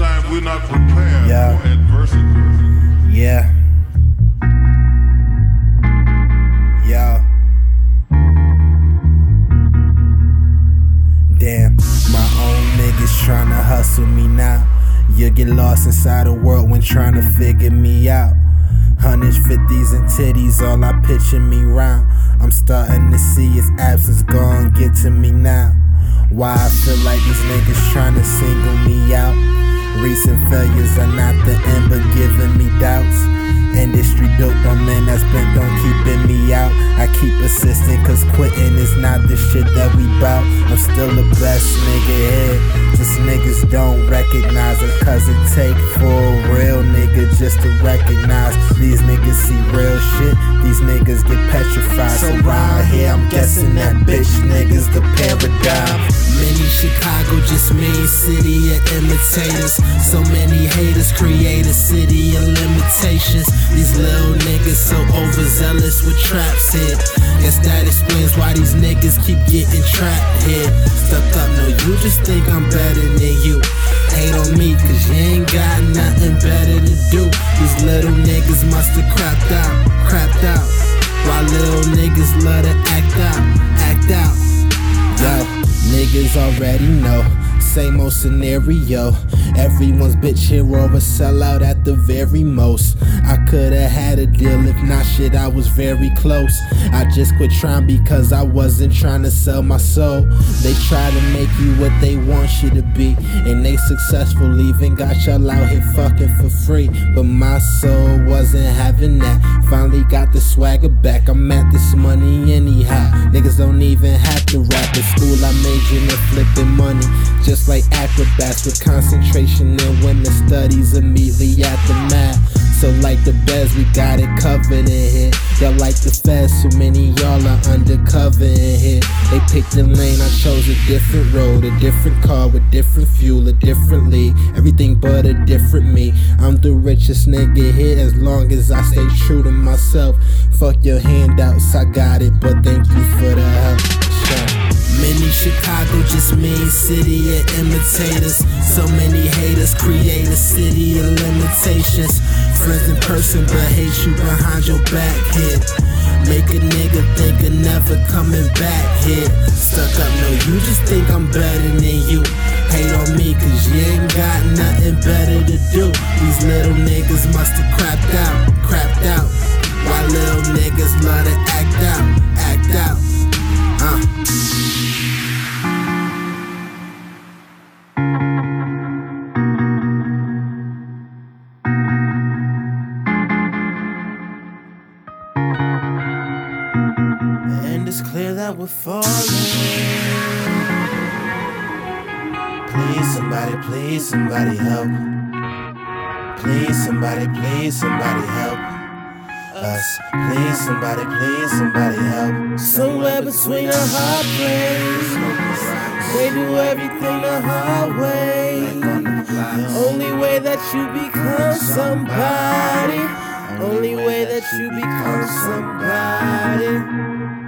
sometimes we're not prepared Yeah. for adversity. Yeah. Yo. Damn, my own niggas tryna hustle me now. You get lost inside a world when trying to figure me out. Hundreds, fifties, and titties, all I picture me round. I'm starting to see his absence gone, get to me now. Why I feel like these niggas tryna single me. Recent failures are not the end, but giving me doubts. Industry built on men that's bent on keeping me out. I keep persisting, cause quitting is not the shit that we bout. I'm still the best nigga here. Recognize it, cause it take for a real nigga just to recognize. These niggas see real shit, these niggas get petrified. So round here, I'm guessing that bitch niggas the paradigm. Many Chicago just made city of imitators. So many haters create a city of limitations. These little niggas so overzealous with traps here. Guess that explains why these niggas keep getting trapped here. Stuck up, no, you just think I'm better than you. Got nothing better to do. These little niggas must have crapped out, crapped out. While little niggas love to act out, act out. Yo, niggas already know. Same old scenario. Everyone's bitch hero, a sellout at the very most. I could've had a deal, if not shit, I was very close. I just quit trying because I wasn't trying to sell my soul. They try to make you what they want you to be, and they successful, even got y'all out here fucking for free. But my soul wasn't having that. Finally got the swagger back. I'm at this money anyhow. Niggas don't even have to rap. At school, I majored in flipping money. Just like acrobats with concentration in women's studies immediately at the mat. So like the best, we got it covered in here. Y'all like the feds, so many y'all are undercover in here. They picked the lane, I chose a different road, a different car with different fuel, a different league. Everything but a different me. I'm the richest nigga here as long as I stay true to myself. Fuck your handouts, I got it, but thank you for the help. Many Chicago just made city of imitators. So many haters create a city of limitations. Friends in person but hate you behind your back here. Make a nigga think of never coming back here. Stuck up, no, you just think I'm better than you. Hate on me cause you ain't got nothing better to do. These little niggas must have crapped out, crapped out. Why little niggas love to act out, it's clear that we're falling. Please, somebody, please, somebody help. Please, somebody, please, somebody help us. Please, somebody, please, somebody help. Somewhere between a hard place. They do everything the hard way. Only way that you become somebody. Only way that you become somebody.